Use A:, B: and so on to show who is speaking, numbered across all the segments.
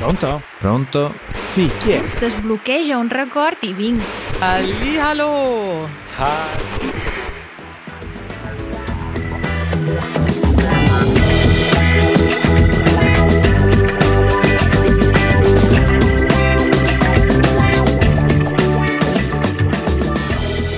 A: Pronto?
B: Pronto?
A: Sì, chi è?
C: Desbloqueja un record i vinc.
D: Hallihallo!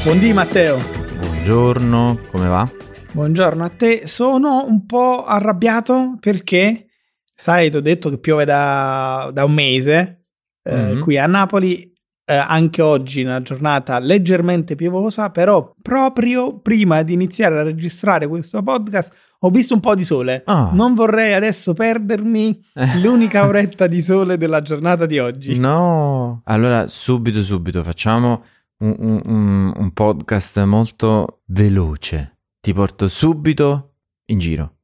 A: Buondì Matteo.
B: Buongiorno, come va?
A: Buongiorno a te. Sono un po' arrabbiato perché, sai, ti ho detto che piove da, da un mese eh,
B: Mhm.
A: qui a Napoli. eh, anche oggi una giornata leggermente piovosa, però proprio prima di iniziare a registrare questo podcast ho visto un po' di sole.
B: Ah.
A: Non vorrei adesso perdermi l'unica oretta di sole della giornata di oggi.
B: No. Allora, subito, subito, facciamo un- un- un podcast molto veloce. Ti porto subito in giro.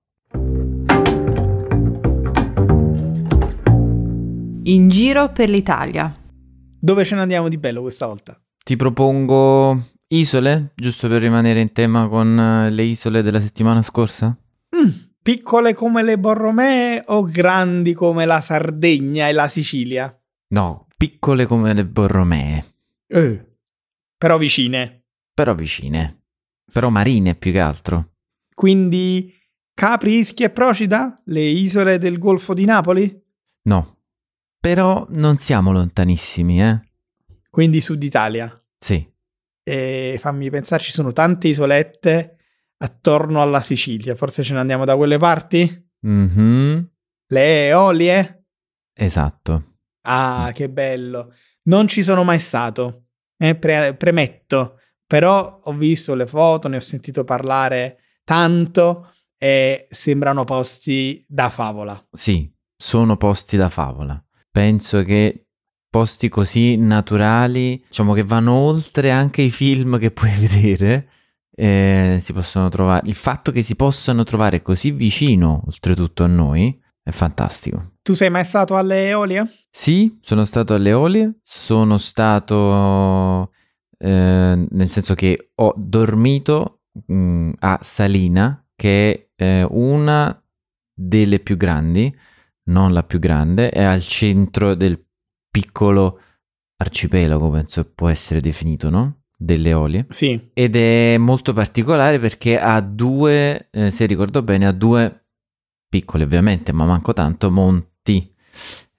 D: In giro per l'Italia.
A: Dove ce ne andiamo di bello questa volta?
B: Ti propongo isole, giusto per rimanere in tema con eh, le isole della settimana scorsa?
A: Mm, piccole come le Borromee o grandi come la Sardegna e la Sicilia?
B: No, piccole come le Borromee,
A: Eh, però vicine.
B: però vicine. Però marine più che altro.
A: Quindi Capri, Ischia e Procida? Le isole del Golfo di Napoli?
B: No. Però non siamo lontanissimi, eh?
A: Quindi Sud Italia.
B: Sì.
A: E fammi pensare, ci sono tante isolette attorno alla Sicilia. Forse ce ne andiamo da quelle parti?
B: Mhm.
A: Le Eolie?
B: Esatto.
A: Ah, che bello. Non ci sono mai stato, eh, pre- premetto, però ho visto le foto, ne ho sentito parlare tanto e sembrano posti da favola.
B: Sì, sono posti da favola. Penso che posti così naturali, diciamo che vanno oltre anche i film che puoi vedere, eh, si possono trovare. Il fatto che si possano trovare così vicino, oltretutto a noi, è fantastico.
A: Tu sei mai stato alle Eolie?
B: Sì, sono stato alle Eolie, sono stato eh, nel senso che ho dormito mh, a Salina, che è eh, una delle più grandi, non la più grande, è al centro del piccolo arcipelago, penso può essere definito, no? Delle Eolie.
A: Sì.
B: Ed è molto particolare perché ha due, eh, se ricordo bene, ha due piccole ovviamente, ma manco tanto, monti.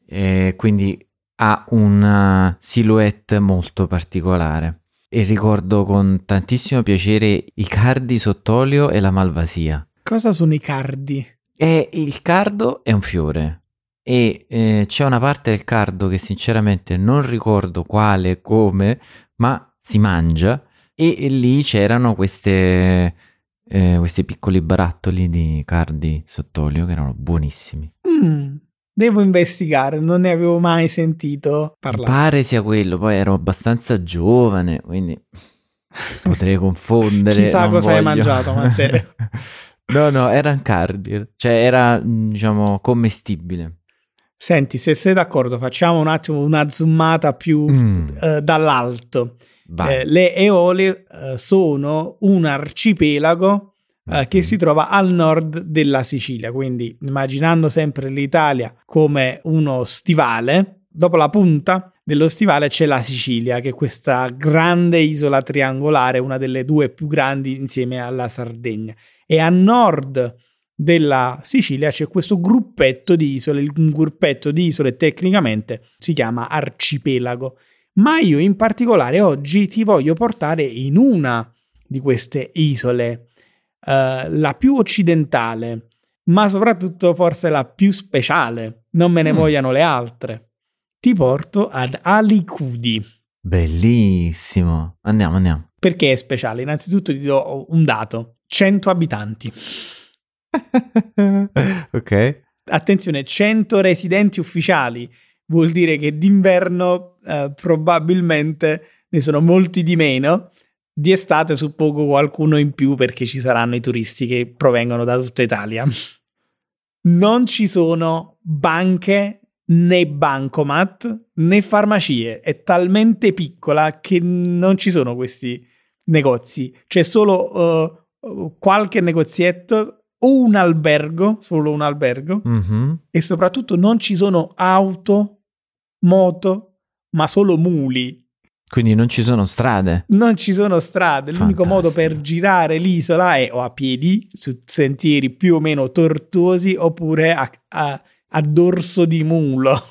B: Eh, quindi ha una silhouette molto particolare. E ricordo con tantissimo piacere i cardi sott'olio e la malvasia.
A: Cosa sono i cardi?
B: E il cardo è un fiore. E eh, c'è una parte del cardo che sinceramente non ricordo quale, come, ma si mangia. E, e lì c'erano queste, eh, questi piccoli barattoli di cardi sott'olio che erano buonissimi.
A: Mm, devo investigare, non ne avevo mai sentito
B: Mi
A: parlare.
B: pare sia quello, poi ero abbastanza giovane, quindi potrei confondere.
A: Chissà cosa hai
B: voglio.
A: mangiato, Matteo.
B: no, no, erano cardi, cioè era, mm, diciamo, commestibile.
A: Senti, se sei d'accordo, facciamo un attimo una zoomata più
B: Mm,
A: eh, dall'alto. Eh, le Eolie eh, sono un arcipelago eh, che
B: Mhm.
A: si trova al nord della Sicilia, quindi immaginando sempre l'Italia come uno stivale, dopo la punta dello stivale c'è la Sicilia, che è questa grande isola triangolare, una delle due più grandi insieme alla Sardegna. E a nord della Sicilia c'è questo gruppetto di isole, il gruppetto di isole tecnicamente si chiama arcipelago ma io in particolare oggi ti voglio portare in una di queste isole, eh, la più occidentale, ma soprattutto forse la più speciale. Non me ne
B: Mm.
A: vogliano le altre. Ti porto ad Alicudi.
B: Bellissimo. Andiamo, andiamo.
A: Perché è speciale? Innanzitutto ti do un dato. 100 abitanti.
B: ok.
A: Attenzione, 100 residenti ufficiali. Vuol dire che d'inverno eh, probabilmente ne sono molti di meno. Di estate suppongo qualcuno in più perché ci saranno i turisti che provengono da tutta Italia. Non ci sono banche né bancomat né farmacie. È talmente piccola che non ci sono questi negozi. C'è solo eh, qualche negozietto un albergo, solo un albergo,
B: Mhm.
A: e soprattutto non ci sono auto, moto, ma solo muli.
B: Quindi non ci sono strade.
A: Non ci sono strade, l'unico
B: Fantastico.
A: modo per girare l'isola è o a piedi, su sentieri più o meno tortuosi, oppure a, a- a dorso di mulo,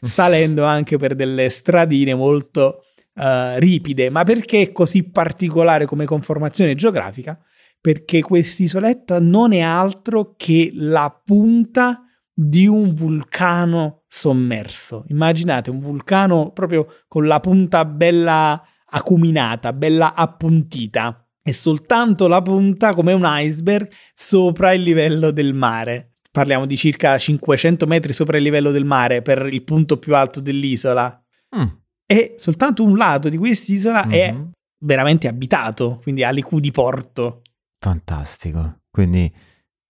A: salendo anche per delle stradine molto eh, ripide. Ma perché è così particolare come conformazione geografica? Perché quest'isoletta non è altro che la punta di un vulcano sommerso. Immaginate un vulcano proprio con la punta bella acuminata, bella appuntita. E soltanto la punta come un iceberg sopra il livello del mare. Parliamo di circa 500 metri sopra il livello del mare per il punto più alto dell'isola.
B: Mm.
A: E soltanto un lato di quest'isola è
B: Mhm.
A: veramente abitato, quindi ha l'IQ di porto.
B: Fantastico. Quindi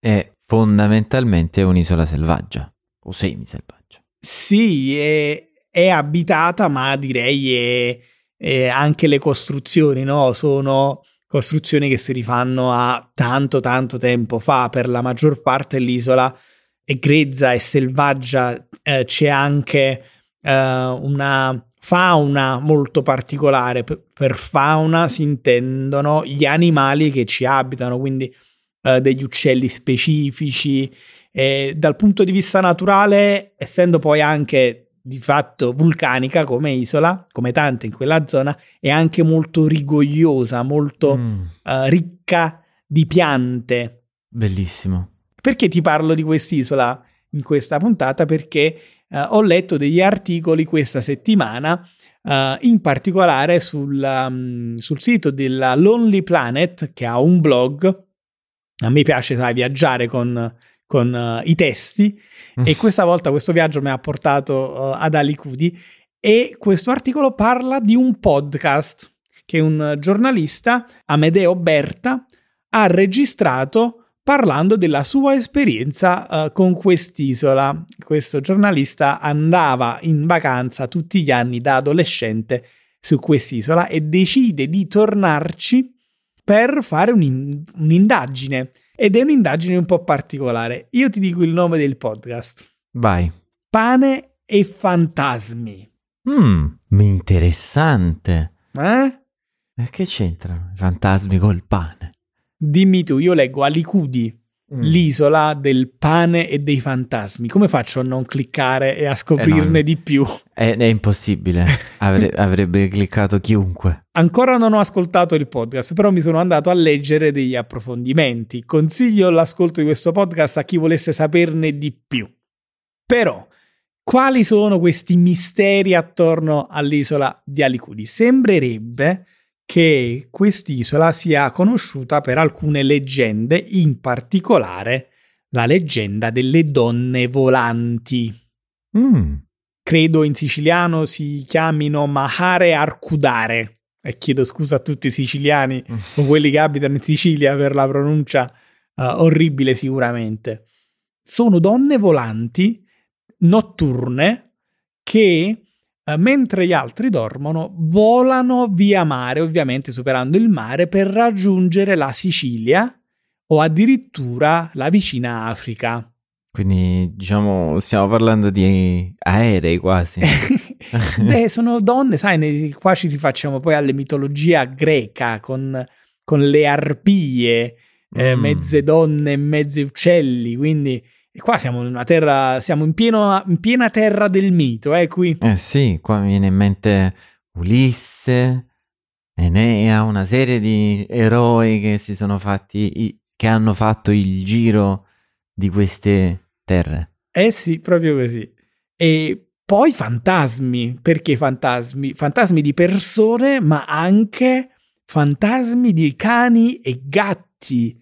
B: è fondamentalmente un'isola selvaggia o semiselvaggia.
A: Sì, è, è abitata, ma direi è, è anche le costruzioni, no? Sono costruzioni che si rifanno a tanto, tanto tempo fa. Per la maggior parte l'isola è grezza, è selvaggia, eh, c'è anche eh, una fauna molto particolare. Per, per fauna si intendono gli animali che ci abitano, quindi eh, degli uccelli specifici, e dal punto di vista naturale, essendo poi anche di fatto vulcanica come isola, come tante in quella zona, è anche molto rigogliosa, molto
B: Mm.
A: eh, ricca di piante.
B: Bellissimo.
A: Perché ti parlo di quest'isola in questa puntata? Perché eh, ho letto degli articoli questa settimana, eh, in particolare sul, um, sul sito della Lonely Planet, che ha un blog. A me piace, sai, viaggiare con, con eh, i testi e questa volta questo viaggio mi ha portato eh, ad Alicudi e questo articolo parla di un podcast che un giornalista, Amedeo Berta, ha registrato parlando della sua esperienza eh, con quest'isola. Questo giornalista andava in vacanza tutti gli anni da adolescente su quest'isola e decide di tornarci per fare un'in- un'indagine. Ed è un'indagine un po' particolare. Io ti dico il nome del podcast.
B: Vai.
A: Pane e fantasmi.
B: Mm, interessante.
A: Eh?
B: E che c'entrano i fantasmi col pane?
A: Dimmi tu, io leggo Alicudi,
B: Mm.
A: l'isola del pane e dei fantasmi. Come faccio a non cliccare e a scoprirne
B: Eh, no.
A: di più?
B: È, è impossibile. Avre- avrebbe cliccato chiunque.
A: Ancora non ho ascoltato il podcast, però mi sono andato a leggere degli approfondimenti. Consiglio l'ascolto di questo podcast a chi volesse saperne di più. Però, quali sono questi misteri attorno all'isola di Alicudi? Sembrerebbe che quest'isola sia conosciuta per alcune leggende, in particolare la leggenda delle donne volanti.
B: Mm.
A: Credo in siciliano si chiamino Mahare Arcudare. E chiedo scusa a tutti i siciliani o quelli che abitano in Sicilia per la pronuncia eh, orribile sicuramente. Sono donne volanti notturne che mentre gli altri dormono volano via mare, ovviamente superando il mare per raggiungere la Sicilia o addirittura la vicina Africa.
B: Quindi, diciamo, stiamo parlando di aerei quasi.
A: Beh, sono donne, sai, qua ci rifacciamo poi alla mitologia greca con, con le arpie, eh,
B: Mm.
A: mezze donne e mezzi uccelli, quindi e qua siamo in una terra, siamo in, pieno- in piena terra del mito, eh, qui.
B: Eh sì, qua mi viene in mente Ulisse, Enea, una serie di eroi che si sono fatti, che hanno fatto il giro di queste terre.
A: Eh sì, proprio così. E poi fantasmi, perché fantasmi? Fantasmi di persone, ma anche fantasmi di cani e gatti.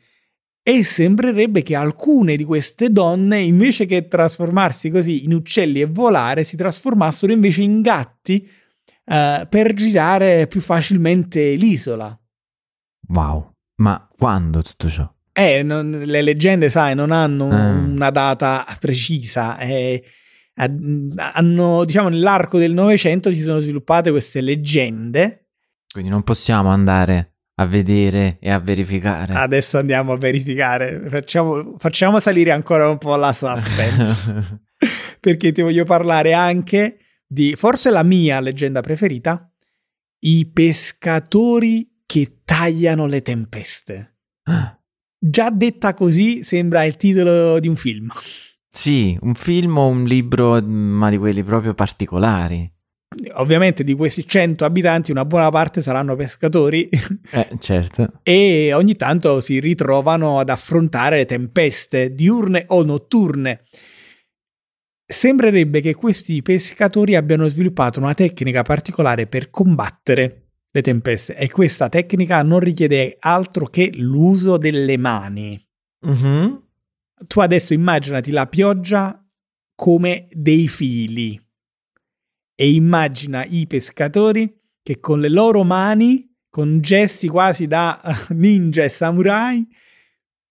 A: E sembrerebbe che alcune di queste donne, invece che trasformarsi così in uccelli e volare, si trasformassero invece in gatti eh, per girare più facilmente l'isola.
B: Wow, ma quando tutto ciò?
A: Eh, non- le leggende, sai, non hanno
B: Ah.
A: una data precisa. eh, hanno, diciamo, nell'arco del Novecento si sono sviluppate queste leggende.
B: Quindi non possiamo andare a vedere e a verificare.
A: Adesso andiamo a verificare, facciamo, facciamo salire ancora un po' la suspense, perché ti voglio parlare anche di forse la mia leggenda preferita, i pescatori che tagliano le tempeste. Già detta così sembra il titolo di un film.
B: Sì, un film o un libro, ma di quelli proprio particolari.
A: Ovviamente di questi 100 abitanti una buona parte saranno pescatori.
B: Eh, certo.
A: e ogni tanto si ritrovano ad affrontare le tempeste diurne o notturne. Sembrerebbe che questi pescatori abbiano sviluppato una tecnica particolare per combattere le tempeste e questa tecnica non richiede altro che l'uso delle mani.
B: Mm-hmm.
A: Tu adesso immaginati la pioggia come dei fili e immagina i pescatori che con le loro mani, con gesti quasi da ninja e samurai,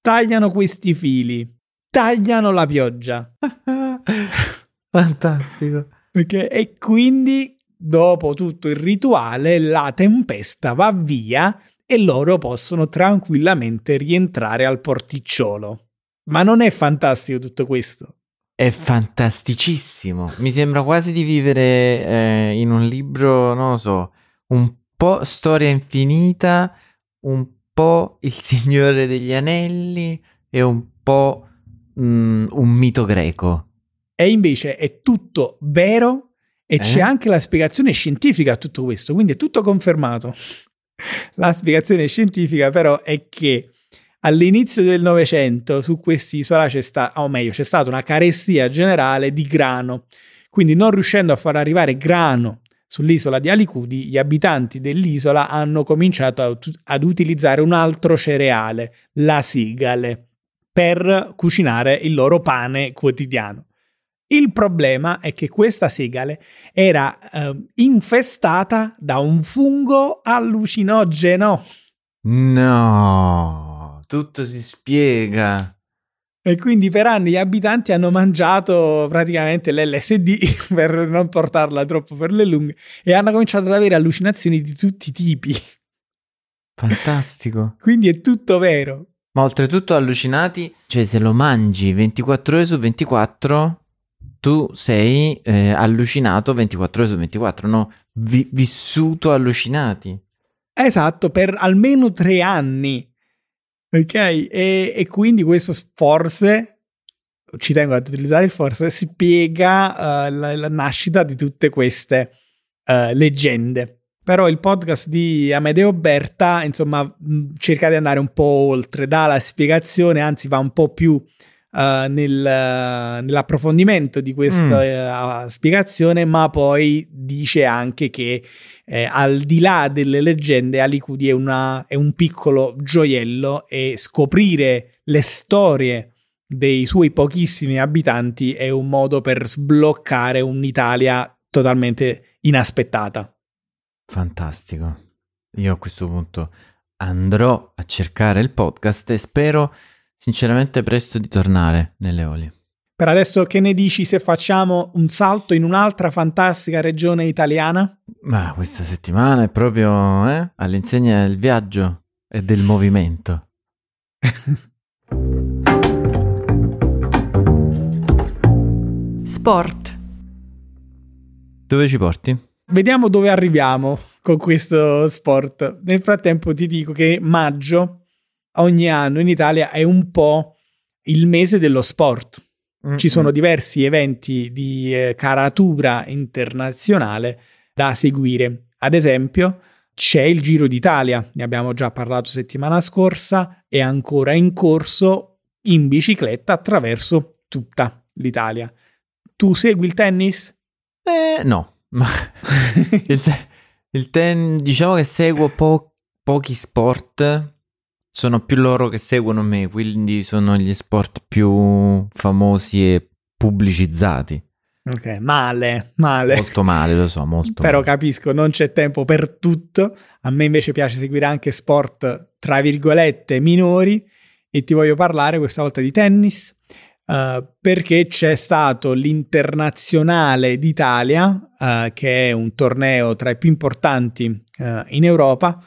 A: tagliano questi fili, tagliano la pioggia.
B: Fantastico.
A: Okay? E quindi, dopo tutto il rituale, la tempesta va via e loro possono tranquillamente rientrare al porticciolo. Ma non è fantastico tutto questo?
B: È fantasticissimo. Mi sembra quasi di vivere eh, in un libro, non lo so, un po' storia infinita, un po' Il Signore degli Anelli e un po' mm, un mito greco.
A: E invece è tutto vero e
B: Eh?
A: c'è anche la spiegazione scientifica a tutto questo, quindi è tutto confermato. La spiegazione scientifica però è che all'inizio del Novecento su quest'isola c'è stata, o meglio, c'è stata una carestia generale di grano. Quindi non riuscendo a far arrivare grano sull'isola di Alicudi, gli abitanti dell'isola hanno cominciato a ad utilizzare un altro cereale, la sigale, per cucinare il loro pane quotidiano. Il problema è che questa segale era eh, infestata da un fungo allucinogeno
B: No, tutto si spiega.
A: e quindi per anni gli abitanti hanno mangiato praticamente l'LSD per non portarla troppo per le lunghe e hanno cominciato ad avere allucinazioni di tutti i tipi.
B: Fantastico.
A: Quindi è tutto vero.
B: Ma oltretutto allucinati, cioè se lo mangi 24 ore su 24, tu sei eh, allucinato 24 ore su 24, no? Vi- vissuto allucinati.
A: Esatto, per almeno tre anni. Ok? E, e quindi questo forse, ci tengo ad utilizzare il forse, spiega eh, la, la nascita di tutte queste eh, leggende. Però il podcast di Amedeo Berta, insomma, mh, cerca di andare un po' oltre, dà la spiegazione, anzi va un po' più eh, nel, nell'approfondimento di questa eh, spiegazione, ma poi dice anche che eh, al di là delle leggende, Alicudi è, una- è un piccolo gioiello e scoprire le storie dei suoi pochissimi abitanti è un modo per sbloccare un'Italia totalmente inaspettata.
B: Fantastico. Io a questo punto andrò a cercare il podcast e spero sinceramente presto di tornare nelle Eolie.
A: Per adesso che ne dici se facciamo un salto in un'altra fantastica regione italiana?
B: Ma questa settimana è proprio eh, all'insegna del viaggio e del movimento.
D: Sport.
B: Dove ci porti?
A: Vediamo dove arriviamo con questo sport. Nel frattempo ti dico che maggio ogni anno in Italia è un po' il mese dello sport. Ci sono diversi eventi di eh, caratura internazionale da seguire. Ad esempio, c'è il Giro d'Italia, ne abbiamo già parlato settimana scorsa, è ancora in corso in bicicletta attraverso tutta l'Italia. Tu segui il tennis?
B: Eh, no. Il, il ten- diciamo che seguo po- pochi sport. Sono più loro che seguono me, quindi sono gli sport più famosi e pubblicizzati.
A: Ok, male, male.
B: Molto male, lo so, molto
A: Però
B: male.
A: capisco, non c'è tempo per tutto. A me invece piace seguire anche sport, tra virgolette, minori. E ti voglio parlare questa volta di tennis, eh, perché c'è stato l'Internazionale d'Italia, eh, che è un torneo tra i più importanti eh, in Europa,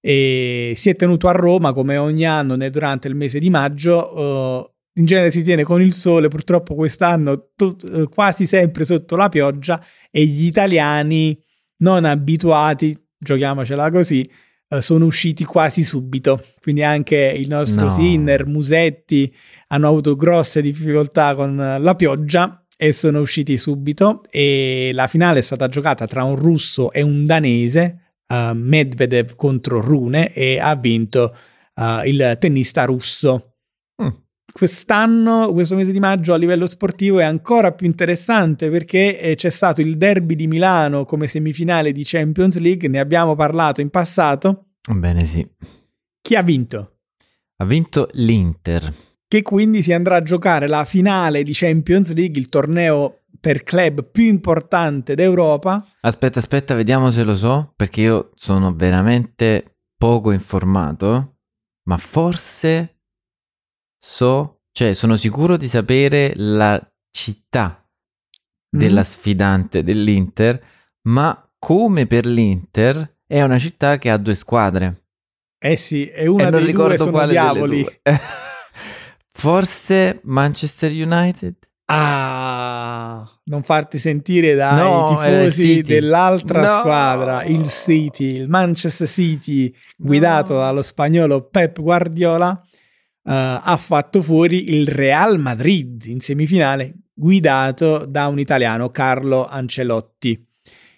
A: e si è tenuto a Roma come ogni anno durante il mese di maggio. Uh, in genere si tiene con il sole, purtroppo quest'anno to- quasi sempre sotto la pioggia e gli italiani non abituati, giochiamocela così, uh, sono usciti quasi subito. Quindi anche il nostro
B: No.
A: Sinner, Musetti hanno avuto grosse difficoltà con la pioggia e sono usciti subito e la finale è stata giocata tra un russo e un danese, uh, Medvedev contro Rune e ha vinto uh, il tennista russo.
B: Mm.
A: Quest'anno, questo mese di maggio a livello sportivo è ancora più interessante perché eh, c'è stato il derby di Milano come semifinale di Champions League, ne abbiamo parlato in passato.
B: Bene, sì.
A: Chi ha vinto?
B: Ha vinto l'Inter.
A: che quindi si andrà a giocare la finale di Champions League, il torneo per club più importante d'Europa.
B: Aspetta, aspetta, vediamo se lo so, perché io sono veramente poco informato, ma forse so, cioè sono sicuro di sapere la città della
A: Mm.
B: sfidante dell'Inter, ma come per l'Inter è una città che ha due squadre.
A: Eh sì, e una
B: e non
A: dei due
B: ricordo
A: sono diavoli.
B: due. Forse Manchester United?
A: Ah, non farti sentire dai
B: No,
A: tifosi dell'altra
B: No.
A: squadra, il City, il Manchester City, guidato
B: No.
A: dallo spagnolo Pep Guardiola, eh, ha fatto fuori il Real Madrid in semifinale, guidato da un italiano, Carlo Ancelotti.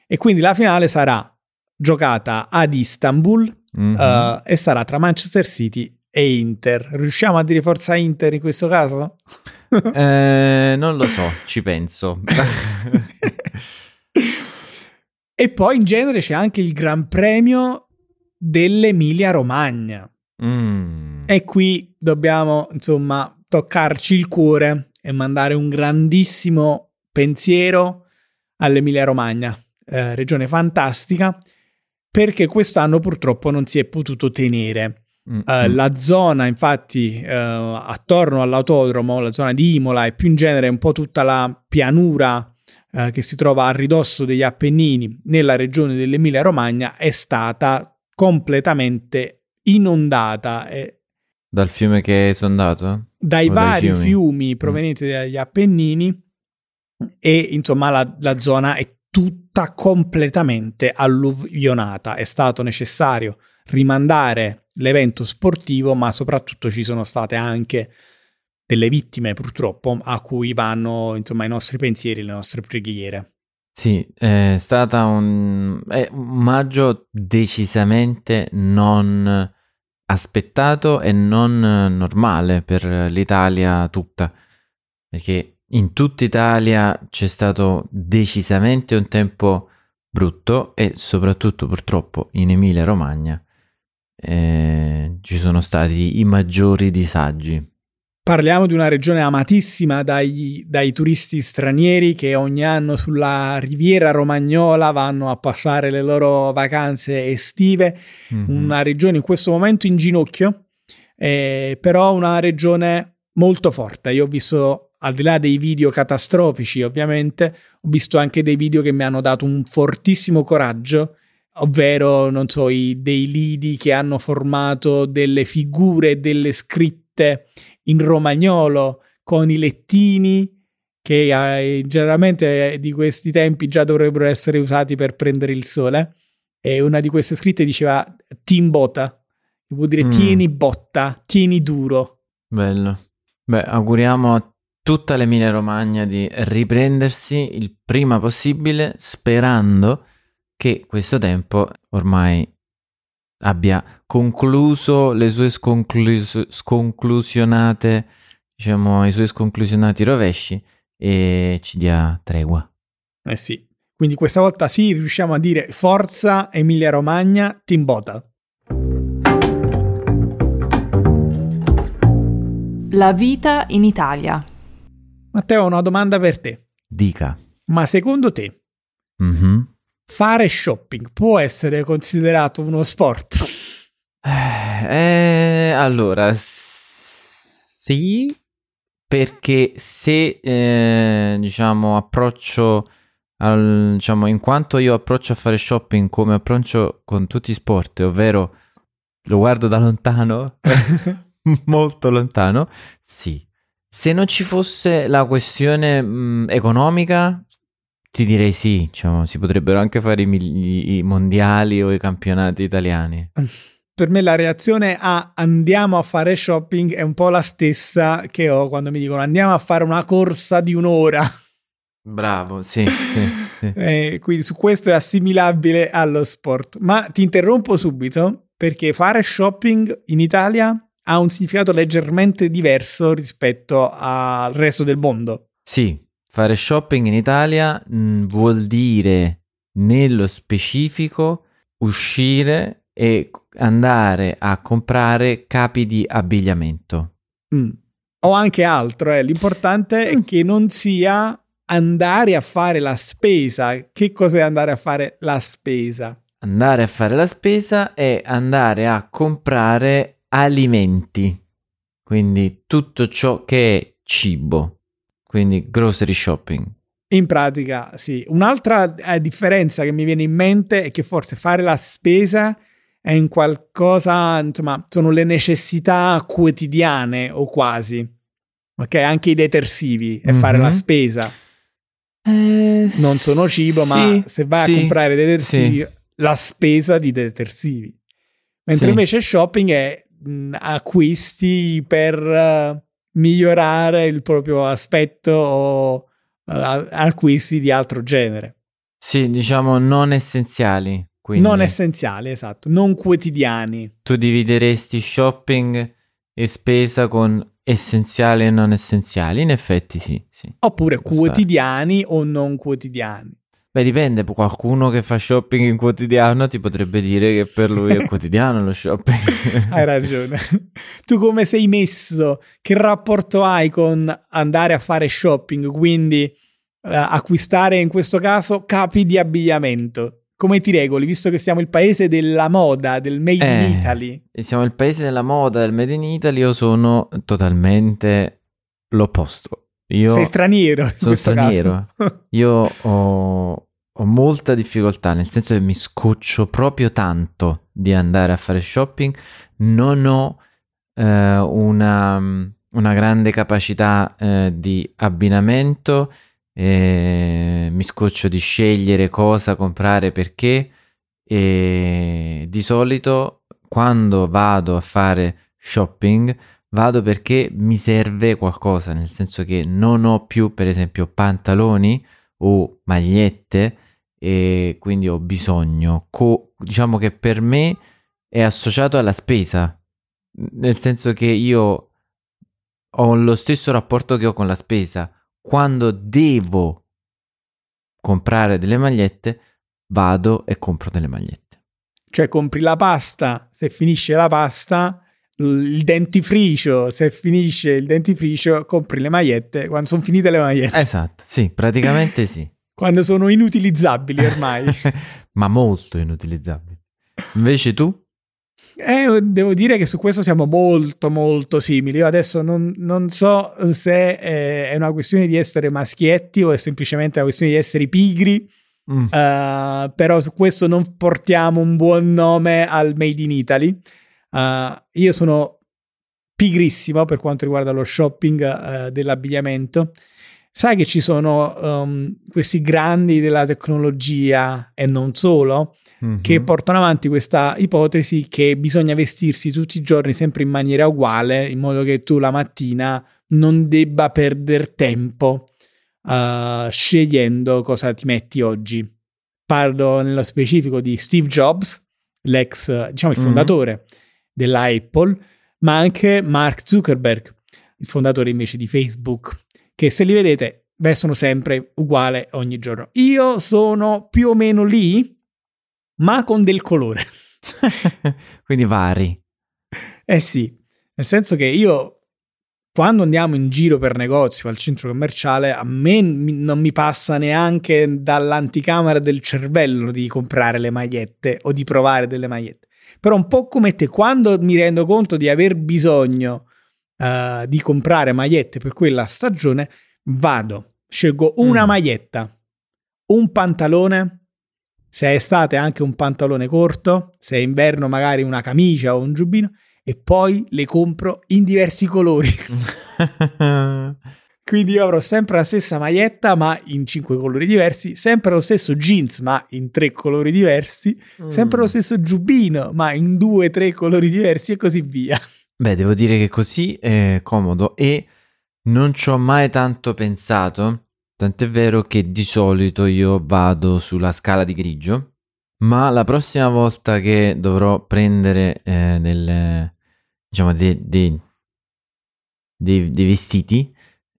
A: E quindi la finale sarà giocata ad Istanbul
B: Mhm.
A: eh, e sarà tra Manchester City e Inter. Riusciamo a dire forza Inter in questo caso?
B: Eh, non lo so, ci penso.
A: e poi in genere c'è anche il Gran Premio dell'Emilia Romagna.
B: Mm.
A: E qui dobbiamo, insomma, toccarci il cuore e mandare un grandissimo pensiero all'Emilia Romagna, eh, regione fantastica, perché quest'anno purtroppo non si è potuto tenere.
B: Mm, mm.
A: la zona, infatti, eh, attorno all'autodromo, la zona di Imola e più in genere un po' tutta la pianura eh, che si trova a ridosso degli Appennini nella regione dell'Emilia Romagna è stata completamente inondata e
B: Dal fiume che hai sondato?
A: dai
B: O dai
A: vari
B: fiumi?
A: fiumi, provenienti dagli Appennini e insomma la, la zona è tutta completamente alluvionata. È stato necessario rimandare l'evento sportivo, ma soprattutto ci sono state anche delle vittime purtroppo a cui vanno insomma i nostri pensieri, le nostre preghiere.
B: Sì, è stata un, è un maggio decisamente non aspettato e non normale per l'Italia tutta, perché in tutta Italia c'è stato decisamente un tempo brutto e soprattutto purtroppo in Emilia Romagna eh, ci sono stati i maggiori disagi.
A: Parliamo di una regione amatissima dai, dai turisti stranieri che ogni anno sulla riviera romagnola vanno a passare le loro vacanze estive.
B: Mhm.
A: Una regione in questo momento in ginocchio, eh, però una regione molto forte. Io ho visto, al di là dei video catastrofici ovviamente, ho visto anche dei video che mi hanno dato un fortissimo coraggio, ovvero, non so, i, dei lidi che hanno formato delle figure, delle scritte in romagnolo con i lettini che eh, generalmente eh, di questi tempi già dovrebbero essere usati per prendere il sole. E una di queste scritte diceva Team Bota, che vuol dire
B: Mm.
A: tieni botta, tieni duro.
B: Bello. Beh, auguriamo a tutta l'Emilia Romagna di riprendersi il prima possibile, sperando che questo tempo ormai abbia concluso le sue sconclus- sconclusionate, diciamo, i suoi sconclusionati rovesci e ci dia tregua.
A: Eh sì. Quindi questa volta sì, riusciamo a dire forza Emilia Romagna, Team Bota.
D: La vita in Italia.
A: Matteo, ho una domanda per te.
B: Dica.
A: Ma secondo te
B: Mhm.
A: Fare shopping può essere considerato uno sport?
B: Eh, allora, s- sì, perché se eh, diciamo approccio al, diciamo, in quanto io approccio a fare shopping come approccio con tutti i sport, ovvero lo guardo da lontano, molto lontano, sì. Se non ci fosse la questione mh, economica, ti direi sì, diciamo, si potrebbero anche fare i, i, i mondiali o i campionati italiani.
A: per me la reazione a andiamo a fare shopping è un po' la stessa che ho quando mi dicono andiamo a fare una corsa di un'ora.
B: Bravo, sì, sì, sì.
A: Eh, quindi su questo è assimilabile allo sport. Ma ti interrompo subito perché fare shopping in Italia ha un significato leggermente diverso rispetto al resto del mondo.
B: Sì, fare shopping in Italia mh, vuol dire nello specifico uscire e andare a comprare capi di abbigliamento.
A: Mm. O anche altro, eh. l'importante è mm. che non sia andare a fare la spesa. Che cos'è andare a fare la spesa?
B: Andare a fare la spesa è andare a comprare alimenti, quindi tutto ciò che è cibo, quindi grocery shopping.
A: In pratica, sì. Un'altra eh, differenza che mi viene in mente è che forse fare la spesa è in qualcosa, insomma, sono le necessità quotidiane o quasi. Ok, anche i detersivi e mm-hmm. fare la mhm. spesa.
B: Eh,
A: non sono cibo, sì, ma se vai sì, a comprare detersivi, sì. la spesa di detersivi. Mentre invece shopping è mh, acquisti per uh, migliorare il proprio aspetto o uh, acquisti di altro genere.
B: Sì, diciamo non essenziali.
A: Quindi non essenziali, esatto, non quotidiani.
B: Tu divideresti shopping e spesa con essenziali e non essenziali? In effetti sì. sì.
A: Oppure quotidiani stare. o non quotidiani.
B: Beh, dipende, qualcuno che fa shopping in quotidiano ti potrebbe dire che per lui è quotidiano lo shopping.
A: hai ragione. Tu come sei messo? Che rapporto hai con andare a fare shopping? Quindi uh, acquistare in questo caso capi di abbigliamento? come ti regoli, visto che siamo il paese della moda, del made eh, in Italy?
B: Siamo il paese della moda, del made in Italy, io sono totalmente l'opposto. Io
A: Sei straniero. Sono straniero.
B: io ho, ho, molta difficoltà, nel senso che mi scoccio proprio tanto di andare a fare shopping. Non ho eh, una, una, grande capacità eh, di abbinamento e mi scoccio di scegliere cosa comprare perché e di solito quando vado a fare shopping vado perché mi serve qualcosa, nel senso che non ho più per esempio pantaloni o magliette e quindi ho bisogno, Co- diciamo che per me è associato alla spesa, nel senso che io ho lo stesso rapporto che ho con la spesa quando devo comprare delle magliette, vado e compro delle magliette.
A: Cioè compri la pasta, se finisce la pasta, il dentifricio, se finisce il dentifricio, compri le magliette quando sono finite le magliette.
B: Esatto, sì, praticamente sì.
A: quando sono inutilizzabili ormai.
B: Ma molto inutilizzabili. Invece tu?
A: Eh, devo dire che su questo siamo molto molto simili. Io adesso non, non so se eh, è una questione di essere maschietti o è semplicemente una questione di essere pigri. Mm. Uh, però su questo non portiamo un buon nome al Made in Italy. Uh, io sono pigrissimo per quanto riguarda lo shopping uh, dell'abbigliamento. Sai che ci sono um, questi grandi della tecnologia e non solo mm-hmm. che portano avanti questa ipotesi che bisogna vestirsi tutti i giorni sempre in maniera uguale, in modo che tu la mattina non debba perdere tempo uh, scegliendo cosa ti metti oggi. Parlo nello specifico di Steve Jobs, l'ex, diciamo, il mm-hmm. fondatore mm-hmm. Della Apple, ma anche Mark Zuckerberg, il fondatore invece di Facebook, che se li vedete vestono sempre uguale ogni giorno. Io sono più o meno lì, ma con del colore.
B: Quindi vari.
A: Eh sì, nel senso che io quando andiamo in giro per negozio al centro commerciale, a me non mi passa neanche dall'anticamera del cervello di comprare le magliette o di provare delle magliette. Però un po' come te, quando mi rendo conto di aver bisogno uh, di comprare magliette per quella stagione, vado, scelgo una mm. maglietta, un pantalone se è estate anche un pantalone corto, se è inverno magari una camicia o un giubbino e poi le compro in diversi colori. Quindi io avrò sempre la stessa maglietta ma in cinque colori diversi, sempre lo stesso jeans ma in tre colori diversi, mm. sempre lo stesso giubbino ma in due, tre colori diversi e così via.
B: Beh, devo dire che così è comodo e non ci ho mai tanto pensato, tant'è vero che di solito io vado sulla scala di grigio, ma la prossima volta che dovrò prendere eh, delle, diciamo, dei, dei, dei, dei vestiti,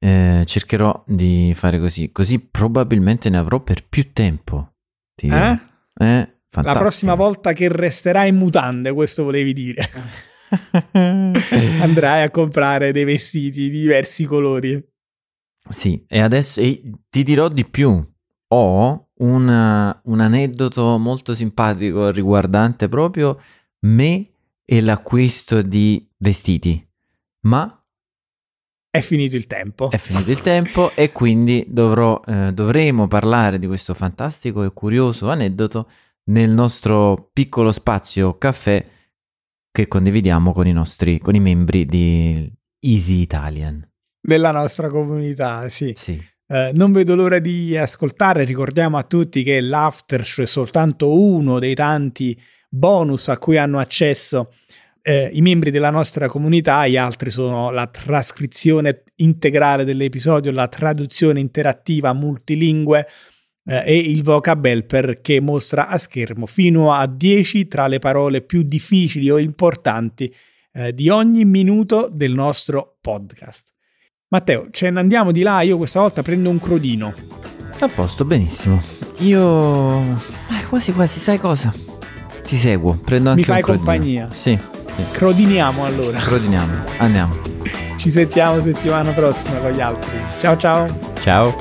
B: eh, cercherò di fare così, così probabilmente ne avrò per più tempo.
A: Ti eh? Eh, la prossima volta che resterai in mutande, questo volevi dire. andrai a comprare dei vestiti di diversi colori.
B: Sì, e adesso e ti dirò di più. Ho un, un aneddoto molto simpatico riguardante proprio me e l'acquisto di vestiti. Ma
A: è finito il tempo.
B: È finito il tempo e quindi dovrò, eh, dovremo parlare di questo fantastico e curioso aneddoto nel nostro piccolo spazio caffè che condividiamo con i nostri con i membri di Easy Italian.
A: Della nostra comunità, sì.
B: sì.
A: Eh, non vedo l'ora di ascoltare. Ricordiamo a tutti che l'after show è soltanto uno dei tanti bonus a cui hanno accesso eh, i membri della nostra comunità, gli altri sono la trascrizione integrale dell'episodio, la traduzione interattiva multilingue eh, e il vocabel perché mostra a schermo fino a 10 tra le parole più difficili o importanti eh, di ogni minuto del nostro podcast. Matteo, ce ne andiamo di là, io questa volta prendo un crodino.
B: A posto, benissimo. Io... Eh, quasi quasi, sai cosa? Ti seguo, prendo anche
A: Mi fai compagnia. Sì, Crodiniamo allora.
B: Crodiniamo, andiamo.
A: Ci sentiamo settimana prossima con gli altri. Ciao ciao.
B: Ciao.